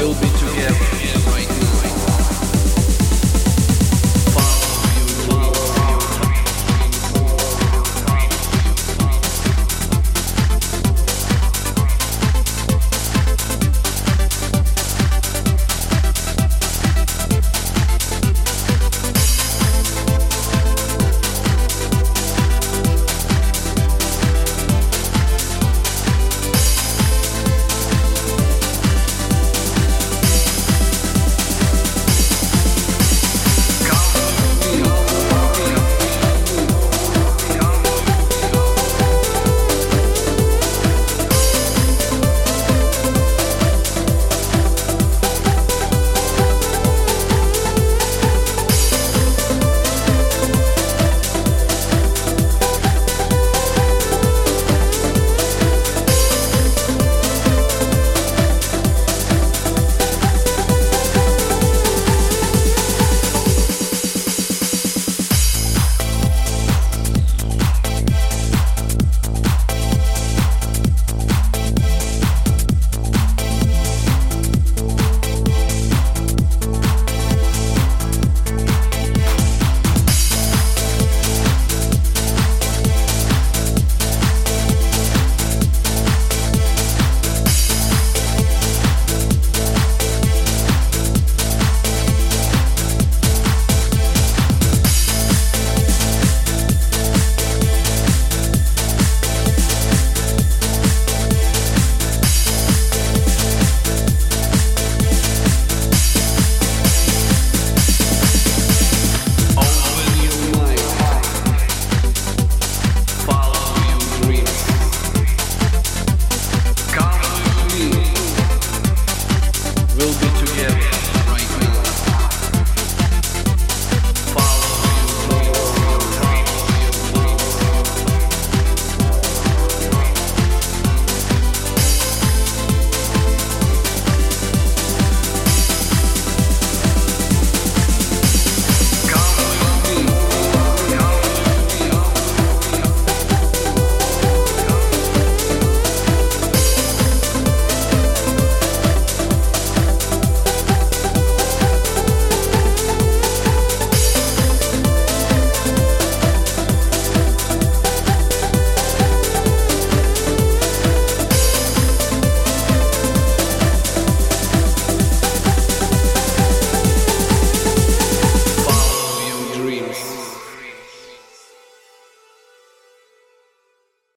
will be